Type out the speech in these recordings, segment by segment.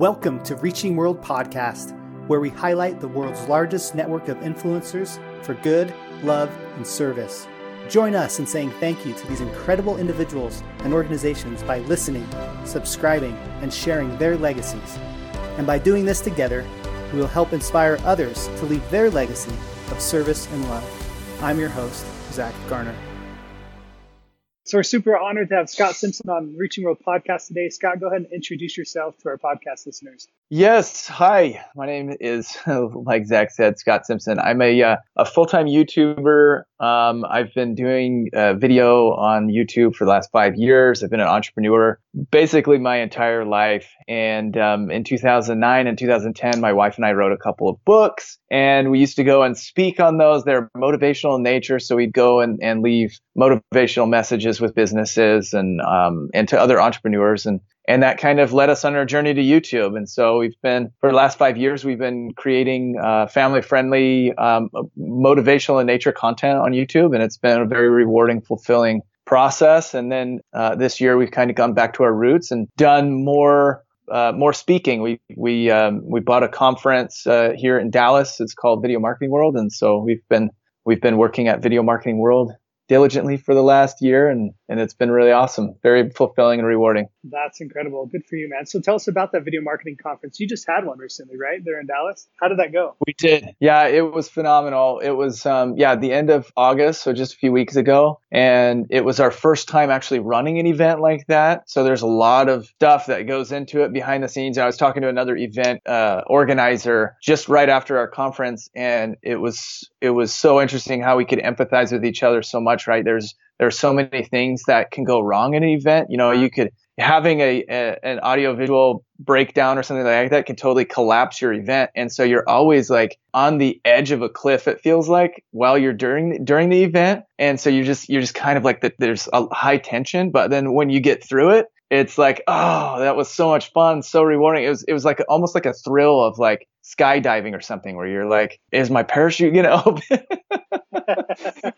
Welcome to Reaching World Podcast, where we highlight the world's largest network of influencers for good, love, and service. Join us in saying thank you to these incredible individuals and organizations by listening, subscribing, and sharing their legacies. And by doing this together, we will help inspire others to leave their legacy of service and love. I'm your host, Zach Garner. So we're super honored to have Scott Simson on Reaching World Podcast today. Scott, go ahead and introduce yourself to our podcast listeners. Yes. Hi. My name is, like Zach said, Scott Simson. I'm a, uh, a full-time YouTuber. Um, I've been doing uh, video on YouTube for the last five years. I've been an entrepreneur basically my entire life. And um, in 2009 and 2010, my wife and I wrote a couple of books, and we used to go and speak on those. They're motivational in nature, so we'd go and, and leave motivational messages with businesses and um, and to other entrepreneurs. And and that kind of led us on our journey to YouTube. And so we've been, for the last five years, we've been creating uh, family friendly, um, motivational in nature content on YouTube. And it's been a very rewarding, fulfilling process. And then uh, this year we've kind of gone back to our roots and done more. Uh, more speaking, we we um, we bought a conference uh, here in Dallas. It's called Video Marketing World, and so we've been we've been working at Video Marketing World diligently for the last year. And and it's been really awesome. Very fulfilling and rewarding that's incredible. Good for you man. So tell us about that video marketing conference. You just had one recently right? There in dallas? How did that go? We did. Yeah it was phenomenal. It was um, yeah the end of august so just a few weeks ago and it was our first time actually running an event like that. So there's a lot of stuff that goes into it behind the scenes. I was talking to another event uh, organizer just right after our conference and it was it was so interesting how we could empathize with each other so much, right? There's there's so many things that can go wrong in an event. You know, you could having a, a an audio visual breakdown or something like that can totally collapse your event, and so you're always like on the edge of a cliff. It feels like while you're during during the event, and so you're just you're just kind of like that. There's a high tension, but then when you get through it, it's like oh that was so much fun so rewarding it was it was like almost like a thrill of like skydiving or something where you're like is my parachute gonna open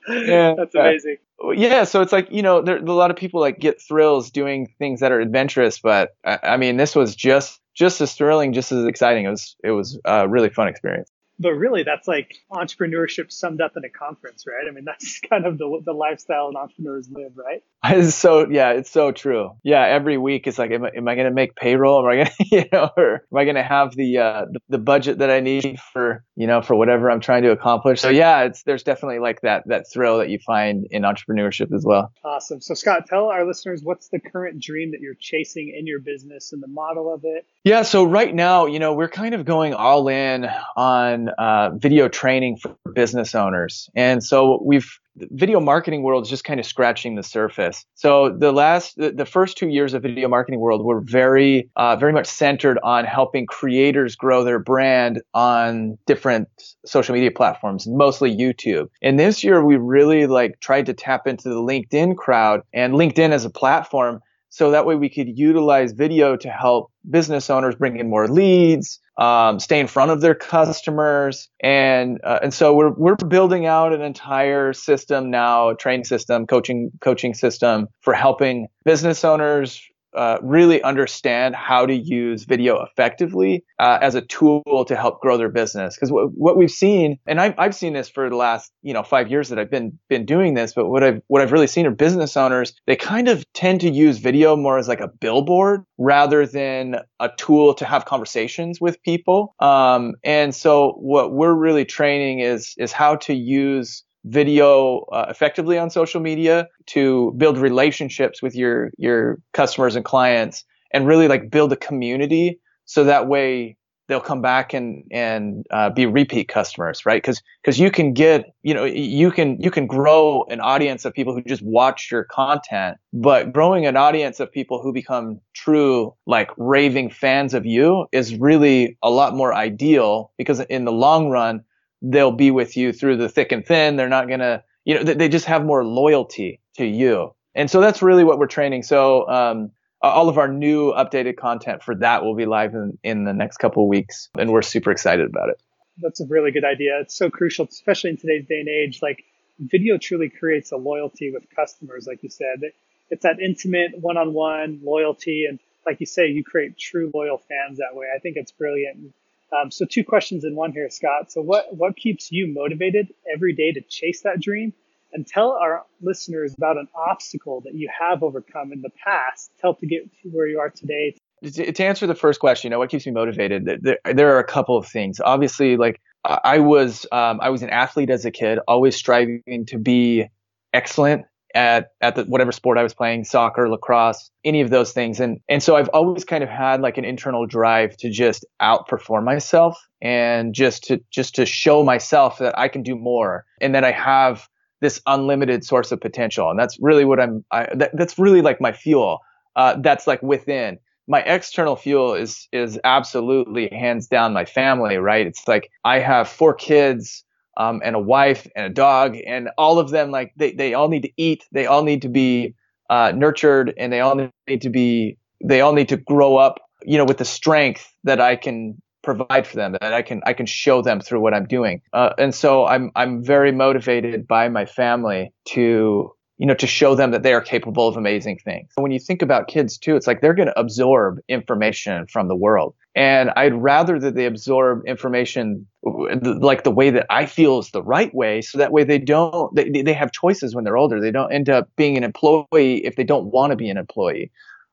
yeah. That's amazing. Uh, yeah so it's like you know there, a lot of people like get thrills doing things that are adventurous but I, I mean this was just just as thrilling just as exciting. It was it was a really fun experience but really that's like entrepreneurship summed up in a conference right? I mean that's kind of the, the lifestyle that entrepreneurs live right? It's so yeah it's so true. Yeah every week it's like am, am i going to make payroll? Am i going to you know or am i going to have the, uh, the, the budget that i need for you know for whatever i'm trying to accomplish? So yeah it's there's definitely like that that thrill that you find in entrepreneurship as well. Awesome. So scott tell our listeners what's the current dream that you're chasing in your business and the model of it. Yeah so right now you know we're kind of going all in on uh, video training for business owners. And so we've video marketing world is just kind of scratching the surface. So the last, the, the first two years of video marketing world were very, uh, very much centered on helping creators grow their brand on different social media platforms, mostly YouTube. And this year we really like tried to tap into the LinkedIn crowd and LinkedIn as a platform so that way we could utilize video to help business owners bring in more leads, um, stay in front of their customers, and uh, and so we're we're building out an entire system now, a training system, coaching coaching system for helping business owners uh, really understand how to use video effectively uh, as a tool to help grow their business. Because w- what we've seen, and I've, I've seen this for the last you know five years that I've been been doing this, but what I've what I've really seen are business owners they kind of tend to use video more as like a billboard rather than a tool to have conversations with people. Um, and so what we're really training is is how to use video uh, effectively on social media to build relationships with your your customers and clients and really like build a community so that way they'll come back and and uh, be repeat customers right? Because because you can get you know you can you can grow an audience of people who just watch your content but growing an audience of people who become true like raving fans of you is really a lot more ideal because in the long run they'll be with you through the thick and thin. They're not going to, you know, they just have more loyalty to you. And so that's really what we're training. So, um, all of our new updated content for that will be live in, in the next couple of weeks. And we're super excited about it. That's a really good idea. It's so crucial, especially in today's day and age. Like video truly creates a loyalty with customers, like you said. It's that intimate one on one loyalty. And like you say, you create true loyal fans that way. I think it's brilliant. Um, so two questions in one here, Scott. So what what keeps you motivated every day to chase that dream? And tell our listeners about an obstacle that you have overcome in the past to help to get to where you are today. To, answer the first question, you know, what keeps me motivated? There, there are a couple of things. Obviously, like I was, um, I was an athlete as a kid, always striving to be excellent at at the, whatever sport I was playing, soccer, lacrosse, any of those things. And and so I've always kind of had like an internal drive to just outperform myself and just to just to show myself that I can do more and that I have this unlimited source of potential. And that's really what I'm. I, that, that's really like my fuel. Uh, that's like within my external fuel is is absolutely hands down my family. Right? It's like I have four kids um, and a wife and a dog, and all of them like they they all need to eat, they all need to be uh, nurtured, and they all need to be they all need to grow up, you know, with the strength that I can provide for them that I can I can show them through what I'm doing. Uh, and so I'm I'm very motivated by my family to you know, to show them that they are capable of amazing things. When you think about kids too, it's like they're going to absorb information from the world. And I'd rather that they absorb information like the way that I feel is the right way. So that way they don't, they, they have choices when they're older. They don't end up being an employee if they don't want to be an employee.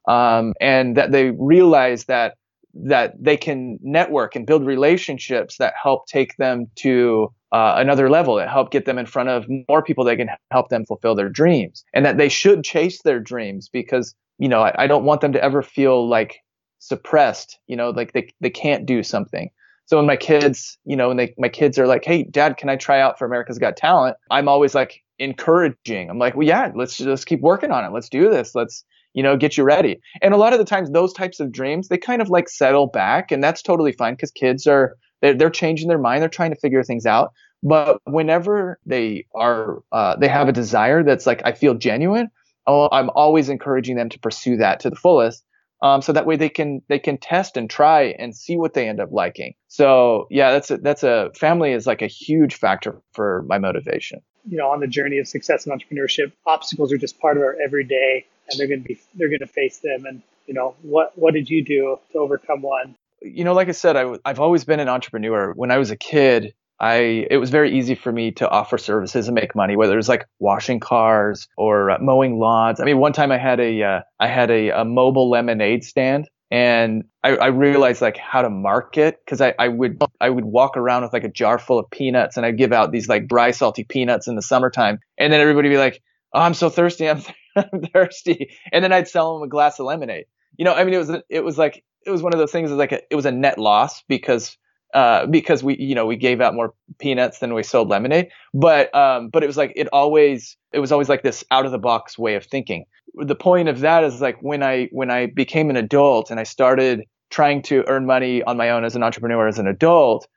Um, and that they realize that that they can network and build relationships that help take them to uh, another level that help get them in front of more people that can help them fulfill their dreams and that they should chase their dreams because you know I, I don't want them to ever feel like suppressed you know like they, they can't do something so when my kids you know when they my kids are like hey dad can i try out for america's got talent i'm always like encouraging i'm like well yeah let's just keep working on it let's do this let's you know, get you ready. And a lot of the times those types of dreams, they kind of like settle back and that's totally fine because kids are, they're, they're changing their mind. They're trying to figure things out. But whenever they are, uh, they have a desire that's like, I feel genuine. Oh, I'm always encouraging them to pursue that to the fullest. Um, so that way they can they can test and try and see what they end up liking. So yeah, that's a, that's a family is like a huge factor for my motivation. You know, on the journey of success and entrepreneurship, obstacles are just part of our everyday and they're going to be they're going to face them and you know what what did you do to overcome one you know like i said I, i've always been an entrepreneur when i was a kid I it was very easy for me to offer services and make money, whether it was like washing cars or uh, mowing lawns. I mean, one time I had a uh, I had a, a mobile lemonade stand, and I, I realized like how to market because I, I would I would walk around with like a jar full of peanuts, and I'd give out these like dry salty peanuts in the summertime, and then everybody would be like, "Oh, I'm so thirsty! I'm I'm thirsty. And then I'd sell them a glass of lemonade. You know, I mean, it was, it was like, it was one of those things, like, a, it was a net loss because, uh, because we, you know, we gave out more peanuts than we sold lemonade. But, um, but it was like, it always, it was always like this out of the box way of thinking. The point of that is like when I, when I became an adult and I started trying to earn money on my own as an entrepreneur as an adult,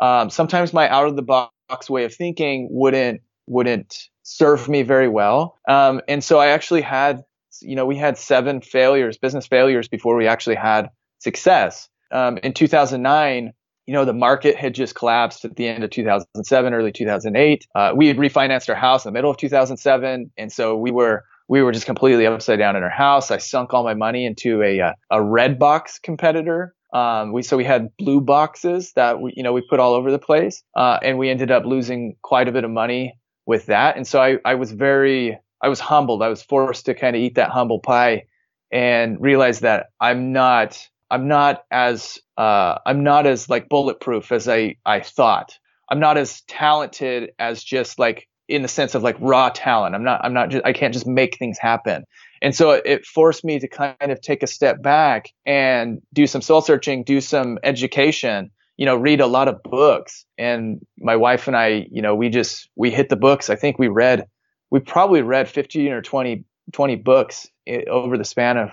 um, sometimes my out of the box way of thinking wouldn't, wouldn't served me very well. Um, and so I actually had, you know, we had seven failures, business failures before we actually had success. Um, in 2009, you know, the market had just collapsed at the end of 2007, early 2008. Uh, we had refinanced our house in the middle of 2007. And so we were, we were just completely upside down in our house. I sunk all my money into a, uh, a Redbox competitor um, we so we had blue boxes that we you know we put all over the place, uh, and we ended up losing quite a bit of money with that. And so I, I was very, I was humbled. I was forced to kind of eat that humble pie and realize that I'm not, I'm not as, uh, I'm not as like bulletproof as I, I thought. I'm not as talented as just like in the sense of like raw talent. I'm not, I'm not just, I can't just make things happen. And so it forced me to kind of take a step back and do some soul searching, do some education you know, read a lot of books. And my wife and I, you know, we just, we hit the books. I think we read, we probably read 15 or 20, 20 books over the span of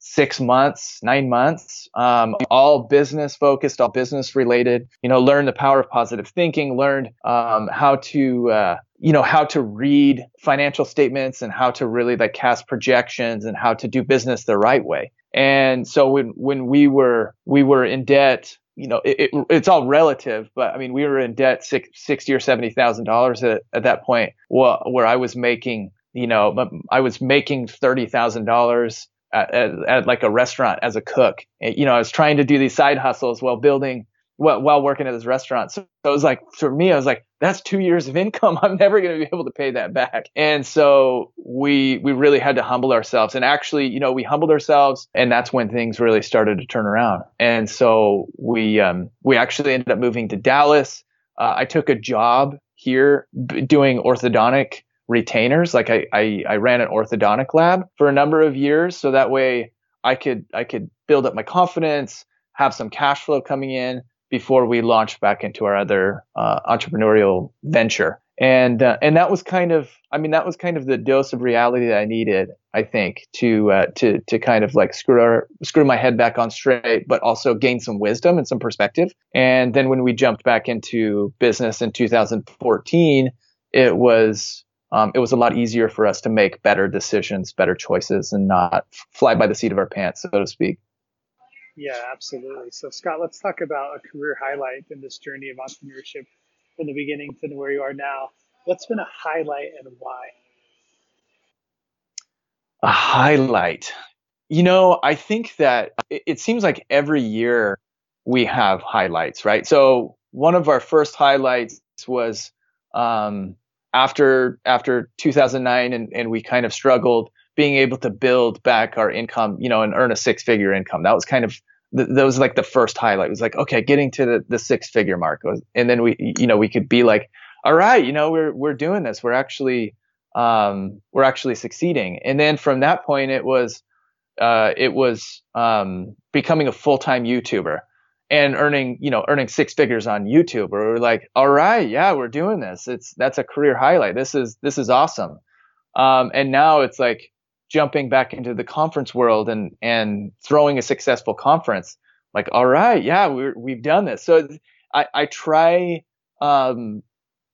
six months, nine months, um, all business focused, all business related, you know, learned the power of positive thinking, learned, um, how to, uh, you know, how to read financial statements and how to really like cast projections and how to do business the right way. And so when, when we were, we were in debt, you know, it, it, it's all relative, but I mean, we were in debt six, sixty or seventy thousand dollars at at that point. Well, where I was making, you know, I was making thirty thousand dollars at, at, at, like a restaurant as a cook. You know, I was trying to do these side hustles while building, while, while working at this restaurant. So, so it was like, for me, I was like, that's two years of income. I'm never going to be able to pay that back. And so we, we really had to humble ourselves. And actually, you know, we humbled ourselves and that's when things really started to turn around. And so we, um, we actually ended up moving to Dallas. Uh, I took a job here b- doing orthodontic retainers. Like I, I, I ran an orthodontic lab for a number of years. So that way I could, I could build up my confidence, have some cash flow coming in before we launched back into our other uh, entrepreneurial venture. And, uh, and that was kind of, I mean, that was kind of the dose of reality that I needed, I think, to, uh, to, to kind of like screw our, screw my head back on straight, but also gain some wisdom and some perspective. And then when we jumped back into business in 2014, it was um, it was a lot easier for us to make better decisions, better choices, and not fly by the seat of our pants, so to speak. Yeah, absolutely. So, Scott, let's talk about a career highlight in this journey of entrepreneurship from the beginning to where you are now. What's been a highlight and why? A highlight. You know, I think that it, it seems like every year we have highlights, right? So, one of our first highlights was um, after after 2009 and, and we kind of struggled being able to build back our income, you know, and earn a six figure income. That was kind of that was like the first highlight. It was like, okay, getting to the, the six figure mark. And then we, you know, we could be like, all right, you know, we're, we're doing this. We're actually, um, we're actually succeeding. And then from that point, it was, uh, it was, um, becoming a full time YouTuber and earning, you know, earning six figures on YouTube. Or we're like, all right, yeah, we're doing this. It's that's a career highlight. This is this is awesome. Um, and now it's like jumping back into the conference world and and throwing a successful conference. Like, all right, yeah, we we've done this. So I I try, um,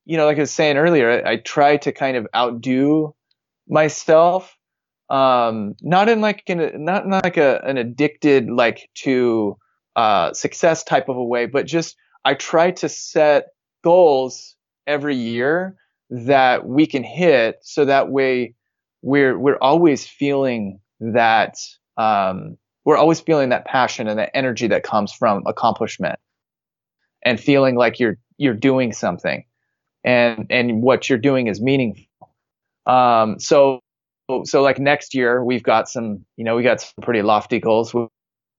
you know, like I was saying earlier, I, I try to kind of outdo myself. Um, not in like in not, not like a, an addicted like to uh, success type of a way, but just I try to set goals every year that we can hit so that way we're we're always feeling that um, we're always feeling that passion and that energy that comes from accomplishment and feeling like you're you're doing something and and what you're doing is meaningful. Um, so so like next year we've got some you know we got some pretty lofty goals with,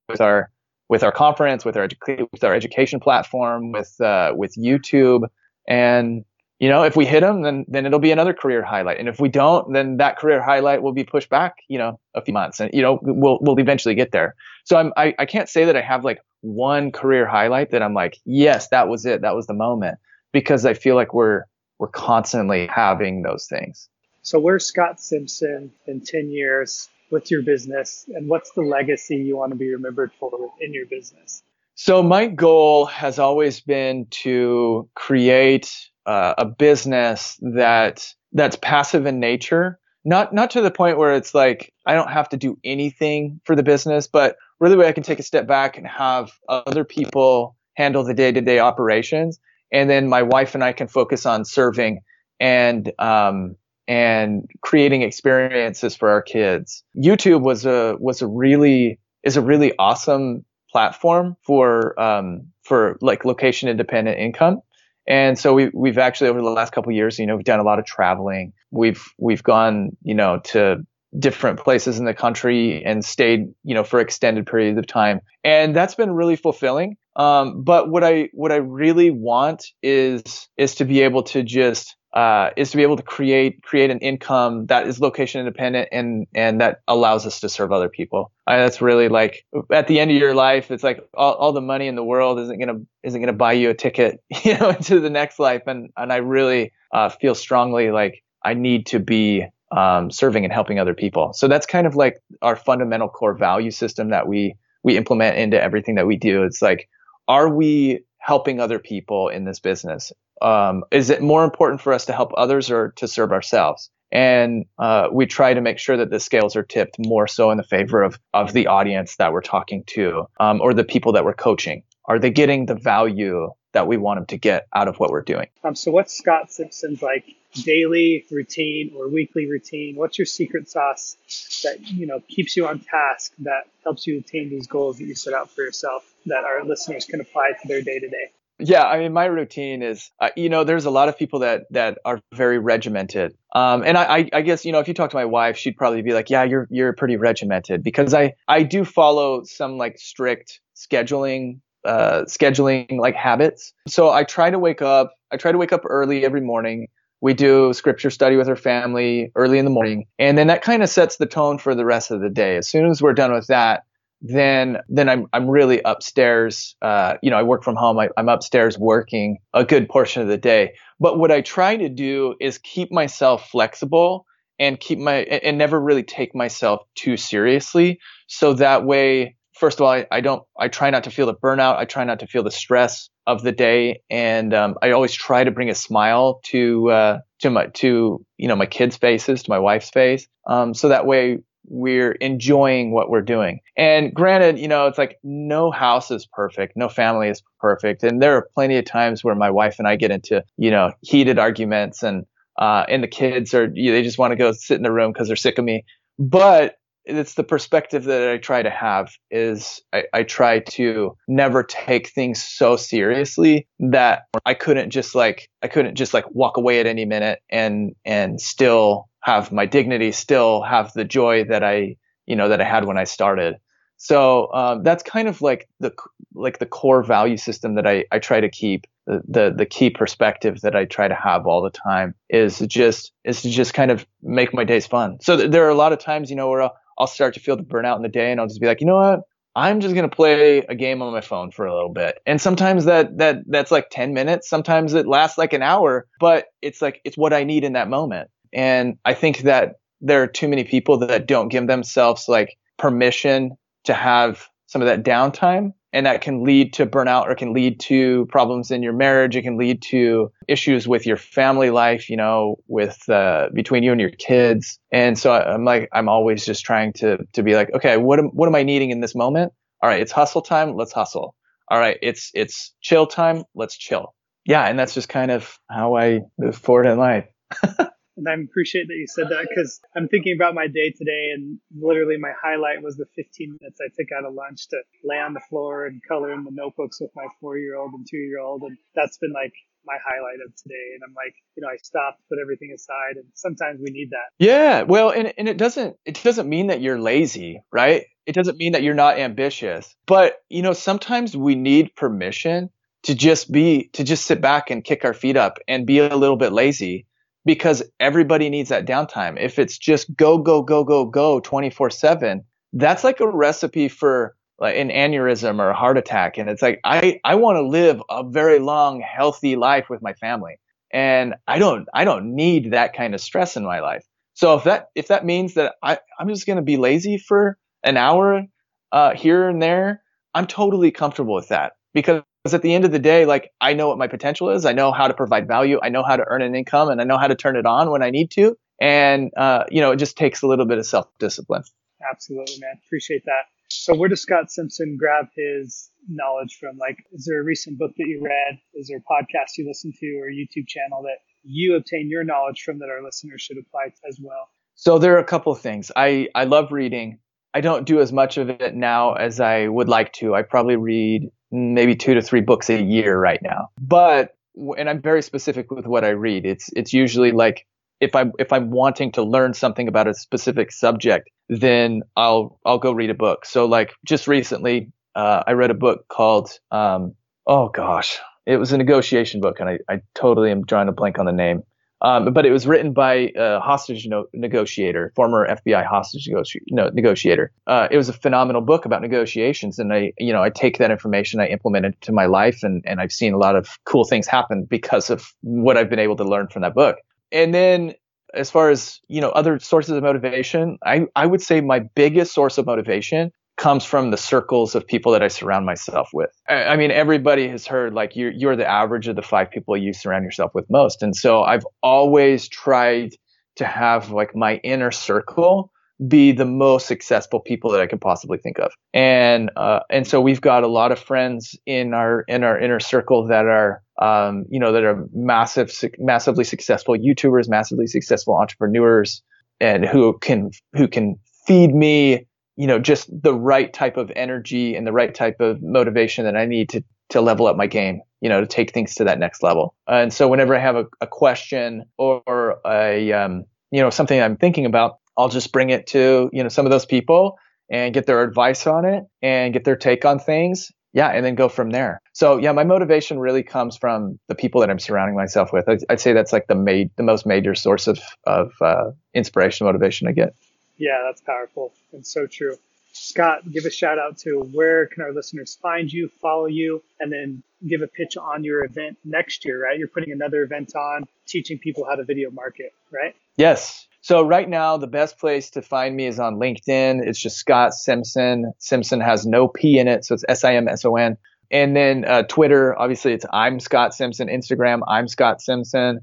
with our with our conference, with our with our education platform, with uh, with YouTube, and you know, if we hit them, then then it'll be another career highlight, and if we don't, then that career highlight will be pushed back, you know, a few months, and you know, we'll we'll eventually get there. So I'm I, I can't say that I have like one career highlight that I'm like, yes, that was it, that was the moment, because I feel like we're we're constantly having those things. So where's Scott Simson in 10 years with your business and what's the legacy you want to be remembered for in your business? So my goal has always been to create uh, a business that that's passive in nature, not not to the point where it's like I don't have to do anything for the business, but really where I can take a step back and have other people handle the day-to-day operations, and then my wife and I can focus on serving and um, and creating experiences for our kids. YouTube was a was a really is a really awesome platform for um, for like location independent income. And so we we've actually over the last couple years, you know, we've done a lot of traveling. We've we've gone, you know, to different places in the country and stayed, you know, for extended periods of time. And that's been really fulfilling. Um, but what I what I really want is is to be able to just uh, is to be able to create create an income that is location independent and and that allows us to serve other people. That's really like at the end of your life, it's like all, all the money in the world isn't gonna isn't gonna buy you a ticket, you know, into the next life. And and I really uh, feel strongly like I need to be um, serving and helping other people. So that's kind of like our fundamental core value system that we we implement into everything that we do. It's like, are we helping other people in this business? Um, is it more important for us to help others or to serve ourselves? And uh, we try to make sure that the scales are tipped more so in the favor of of the audience that we're talking to um, or the people that we're coaching. Are they getting the value that we want them to get out of what we're doing? Um, so what's Scott Simson's like daily routine or weekly routine? What's your secret sauce that you know keeps you on task that helps you attain these goals that you set out for yourself that our listeners can apply to their day to day? Yeah, I mean, my routine is, uh, you know, there's a lot of people that that are very regimented, um, and I, I guess, you know, if you talk to my wife, she'd probably be like, yeah, you're you're pretty regimented because I I do follow some like strict scheduling uh, scheduling like habits. So I try to wake up. I try to wake up early every morning. We do scripture study with our family early in the morning, and then that kind of sets the tone for the rest of the day. As soon as we're done with that, then then I'm I'm really upstairs. Uh, you know, I work from home. I, I'm upstairs working a good portion of the day. But what I try to do is keep myself flexible and keep my and never really take myself too seriously. So that way, first of all, I, I don't I try not to feel the burnout. I try not to feel the stress of the day, and um, I always try to bring a smile to uh, to my to you know my kids' faces, to my wife's face. Um, so that way we're enjoying what we're doing. And granted, you know, it's like no house is perfect, no family is perfect, and there are plenty of times where my wife and I get into, you know, heated arguments, and uh, and the kids are you know, they just want to go sit in the room because they're sick of me. But it's the perspective that I try to have is I, I, try to never take things so seriously that I couldn't just like I couldn't just like walk away at any minute and and still have my dignity, still have the joy that I, you know, that I had when I started. So um, that's kind of like the like the core value system that I, I try to keep. The, the the key perspective that I try to have all the time is just is to just kind of make my days fun. So th- there are a lot of times, you know, where I'll, I'll start to feel the burnout in the day, and I'll just be like, you know what, I'm just gonna play a game on my phone for a little bit. And sometimes that that that's like 10 minutes. Sometimes it lasts like an hour, but it's like it's what I need in that moment. And I think that there are too many people that don't give themselves like permission to have some of that downtime. And that can lead to burnout or can lead to problems in your marriage. It can lead to issues with your family life, you know, with, uh, between you and your kids. And so I'm like, I'm always just trying to, to be like, okay, what am, what am I needing in this moment? All right. It's hustle time. Let's hustle. All right. It's, it's chill time. Let's chill. Yeah. And that's just kind of how I move forward in life. And I appreciate that you said that because I'm thinking about my day today, and literally my highlight was the 15 minutes I took out of lunch to lay on the floor and color in the notebooks with my four year old and two year old. And that's been like my highlight of today. And I'm like, you know, I stopped, put everything aside, and sometimes we need that. Yeah, well, and and it doesn't it doesn't mean that you're lazy, right? It doesn't mean that you're not ambitious, but you know, sometimes we need permission to just be to just sit back and kick our feet up and be a little bit lazy because everybody needs that downtime. If it's just go, go, go, go, go 24 seven, that's like a recipe for like an aneurysm or a heart attack. And it's like, I, I want to live a very long, healthy life with my family. And I don't, I don't need that kind of stress in my life. So if that, if that means that I, I'm just going to be lazy for an hour, uh, here and there, I'm totally comfortable with that because because at the end of the day, like I know what my potential is. I know how to provide value. I know how to earn an income and I know how to turn it on when I need to. And, uh, you know, it just takes a little bit of self discipline. Absolutely, man. Appreciate that. So where does Scott Simson grab his knowledge from? Like, is there a recent book that you read? Is there a podcast you listen to or a YouTube channel that you obtain your knowledge from that our listeners should apply as well? So there are a couple of things. I, I love reading. I don't do as much of it now as I would like to. I probably read maybe two to three books a year right now. But and I'm very specific with what I read. It's it's usually like if I'm if I'm wanting to learn something about a specific subject, then I'll I'll go read a book. So like just recently, uh, I read a book called um, oh gosh, it was a negotiation book, and I I totally am drawing a blank on the name. Um, but it was written by a hostage no- negotiator, former FBI hostage no, negotiator. Uh, it was a phenomenal book about negotiations, and I, you know, I take that information, I implement it to my life, and and I've seen a lot of cool things happen because of what I've been able to learn from that book. And then, as far as you know, other sources of motivation, I I would say my biggest source of motivation comes from the circles of people that I surround myself with. I, mean, everybody has heard like you're, you're the average of the five people you surround yourself with most. And so I've always tried to have like my inner circle be the most successful people that I could possibly think of. And uh, and so we've got a lot of friends in our in our inner circle that are um, you know that are massive massively successful YouTubers, massively successful entrepreneurs, and who can who can feed me you know just the right type of energy and the right type of motivation that I need to to level up my game you know to take things to that next level. And so whenever I have a, a question or a um, you know something I'm thinking about I'll just bring it to, you know, some of those people and get their advice on it and get their take on things. Yeah. And then go from there. So yeah, my motivation really comes from the people that I'm surrounding myself with. I'd, I'd say that's like the made, the most major source of, of, uh, inspiration, motivation I get. Yeah, that's powerful and so true. Scott, give a shout out to where can our listeners find you, follow you, and then give a pitch on your event next year, right? You're putting another event on, teaching people how to video market, right? Yes. So right now, the best place to find me is on LinkedIn. It's just Scott Simson. Simson has no P in it, so it's S-I-M-S-O-N. And then uh, Twitter, obviously, it's I'm Scott Simson. Instagram, I'm Scott Simson.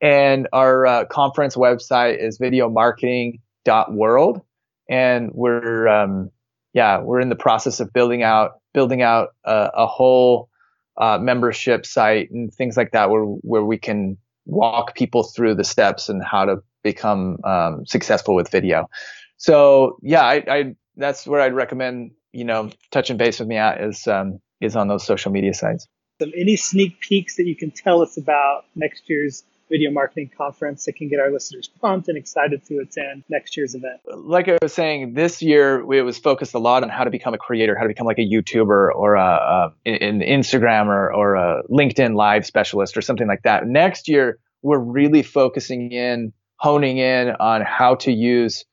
And our uh, conference website is videomarketing.world. And we're, um, yeah, we're in the process of building out building out a, a whole uh, membership site and things like that, where where we can walk people through the steps and how to become um, successful with video. So yeah, I, I, that's where I'd recommend you know touching base with me at is um, is on those social media sites. Any sneak peeks that you can tell us about next year's video marketing conference that can get our listeners pumped and excited to attend next year's event? Like I was saying, this year it was focused a lot on how to become a creator, how to become like a YouTuber or a, a an Instagram or, or a LinkedIn live specialist or something like that. Next year, we're really focusing in honing in on how to use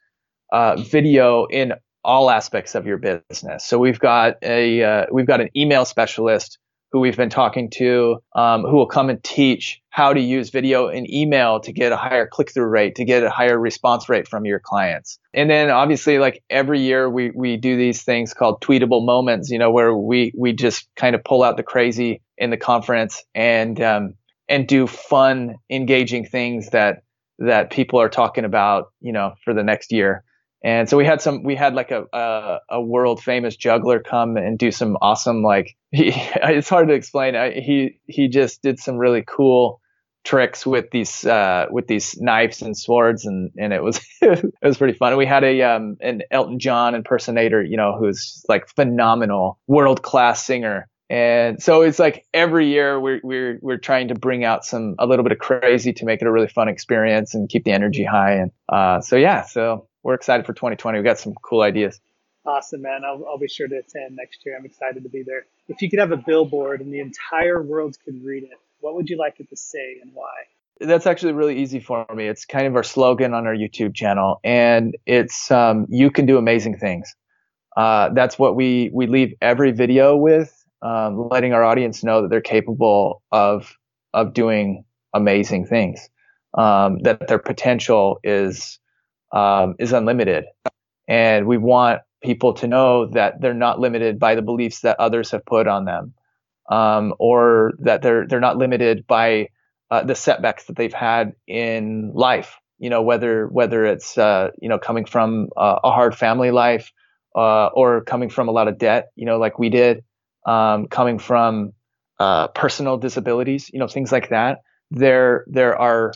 uh, video in all aspects of your business. So we've got a uh, we've got an email specialist who we've been talking to, um, who will come and teach how to use video and email to get a higher click through rate, to get a higher response rate from your clients. And then obviously, like every year, we we do these things called tweetable moments, you know, where we we just kind of pull out the crazy in the conference and um, and do fun, engaging things that that people are talking about, you know, for the next year. And so we had some, we had like a, a, a world famous juggler come and do some awesome, like, he, it's hard to explain. I, he, he just did some really cool tricks with these, uh, with these knives and swords. And, and it was, it was pretty fun. We had a, um, an Elton John impersonator, you know, who's like phenomenal world class singer. And so it's like every year we're, we're, we're trying to bring out some, a little bit of crazy to make it a really fun experience and keep the energy high. And, uh, so yeah, so we're excited for 2020. We've got some cool ideas. Awesome, man. I'll, I'll be sure to attend next year. I'm excited to be there. If you could have a billboard and the entire world could read it, what would you like it to say and why? That's actually really easy for me. It's kind of our slogan on our YouTube channel, and it's um, "You can do amazing things." Uh, that's what we we leave every video with um, letting our audience know that they're capable of of doing amazing things, um, that their potential is um, is unlimited, and we want people to know that they're not limited by the beliefs that others have put on them, um, or that they're they're not limited by uh, the setbacks that they've had in life. You know, whether whether it's uh, you know coming from a, a hard family life uh, or coming from a lot of debt, you know, like we did um, coming from uh, personal disabilities, you know, things like that. There, there are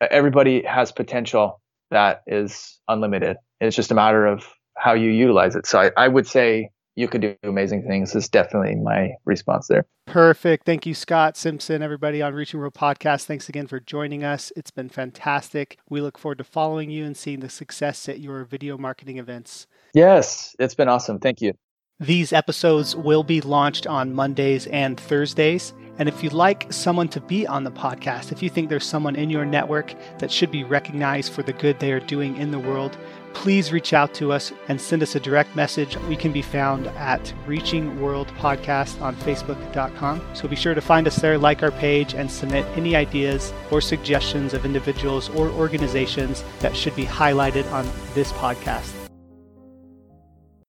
everybody has potential that is unlimited. It's just a matter of how you utilize it. So I, I would say you could do amazing things is definitely my response there. Perfect. Thank you, Scott Simson, everybody on Reaching World Podcast. Thanks again for joining us. It's been fantastic. We look forward to following you and seeing the success at your video marketing events. Yes, it's been awesome. Thank you. These episodes will be launched on Mondays and Thursdays. And if you'd like someone to be on the podcast, if you think there's someone in your network that should be recognized for the good they are doing in the world, please reach out to us and send us a direct message. We can be found at Reaching World Podcast on Facebook.com. So be sure to find us there, like our page, and submit any ideas or suggestions of individuals or organizations that should be highlighted on this podcast.